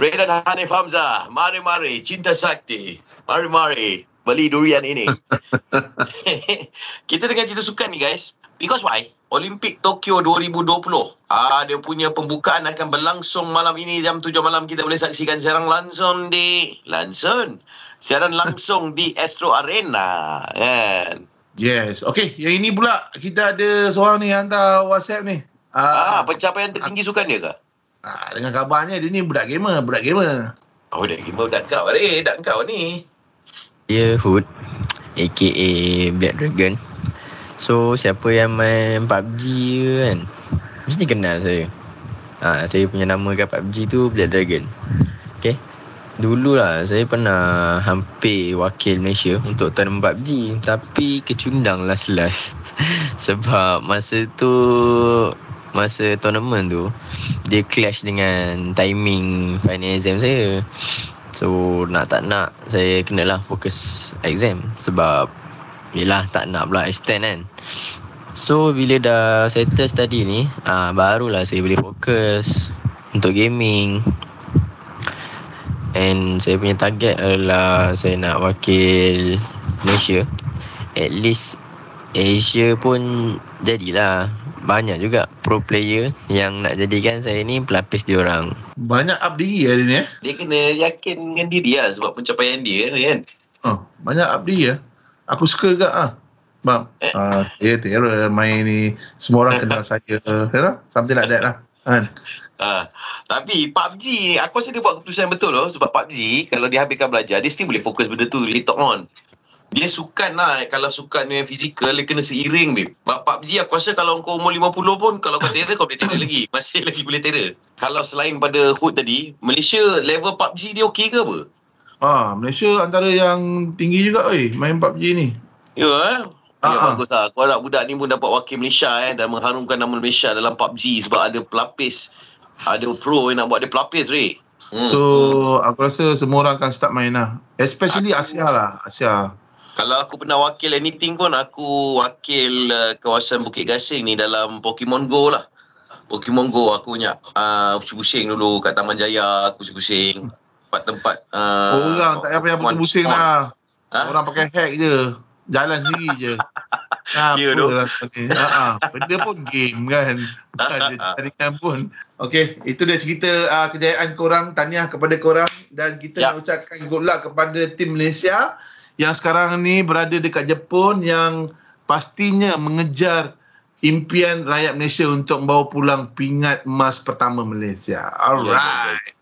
Ray dan Hanif Hamzah. Mari-mari. Cinta sakti. Mari-mari. Beli durian ini. Kita dengan cerita sukan ni guys. Because why? Olimpik Tokyo 2020. Ah, dia punya pembukaan akan berlangsung malam ini jam 7 malam. Kita boleh saksikan siaran langsung di... Langsung? Siaran langsung di Astro Arena. Kan? Yes. Okay, yang ini pula kita ada seorang ni hantar WhatsApp ni. Ah, pencapaian tertinggi sukan dia ke? Ah, dengan kabarnya dia ni budak gamer, budak gamer. Oh, dah gamer budak kau. Eh, dak kau ni. Ya, Hood. A.K.A. Black Dragon. So, siapa yang main PUBG ke kan? Mesti kenal saya. Ha, saya punya nama kat PUBG tu Black Dragon. Okay. Dulu lah saya pernah hampir wakil Malaysia untuk tournament PUBG. Tapi kecundang last-last. Sebab masa tu masa tournament tu dia clash dengan timing final exam saya. So nak tak nak saya kenalah fokus exam sebab yelah tak nak pula extend kan. So bila dah settle study ni ah barulah saya boleh fokus untuk gaming. And saya punya target adalah saya nak wakil Malaysia. At least Asia pun jadilah banyak juga pro player yang nak jadikan saya ni pelapis dia orang. Banyak up diri lah dia ni eh. Dia kena yakin dengan diri lah sebab pencapaian dia kan. Oh, banyak up diri lah. Aku suka juga ah. Bang, Eh. ah, saya terror main ni. Semua orang kenal saya. Know? Something like that lah. Kan? Ha. Tapi PUBG, aku rasa dia buat keputusan yang betul loh. Sebab PUBG, kalau dia habiskan belajar, dia still boleh fokus benda tu later on. Dia sukan lah. Kalau sukan yang fizikal, dia kena seiring, babe. Sebab PUBG, aku rasa kalau kau umur 50 pun, kalau kau terror, kau boleh terror lagi. Masih lagi boleh terror. Kalau selain pada Hood tadi, Malaysia level PUBG dia okey ke apa? Ah, Malaysia antara yang tinggi juga oi main PUBG ni. Ya, eh? Ya, Ah, ah. bagus lah. Kau harap budak ni pun dapat wakil Malaysia eh, dan mengharumkan nama Malaysia dalam PUBG sebab ada pelapis. Ada pro yang nak buat dia pelapis, Ray. Hmm. So, aku rasa semua orang akan start main lah. Especially Asia lah. Asia. Kalau aku pernah wakil anything pun, aku wakil uh, kawasan Bukit Gasing ni dalam Pokemon Go lah. Pokemon Go aku banyak uh, pusing-pusing dulu kat Taman Jaya, aku pusing-pusing. Tempat-tempat. Uh, orang tak payah payah Pokemon pusing lah. Ha? Orang pakai hack je. Jalan sendiri je. Ha, Ya, tu. lah. Ha, ha. Benda pun game kan. Bukan dia tarikan pun. Okay, itu dia cerita uh, kejayaan korang. Tahniah kepada korang. Dan kita Ya. nak ucapkan good luck kepada tim Malaysia yang sekarang ni berada dekat Jepun yang pastinya mengejar impian rakyat Malaysia untuk membawa pulang pingat emas pertama Malaysia. Alright.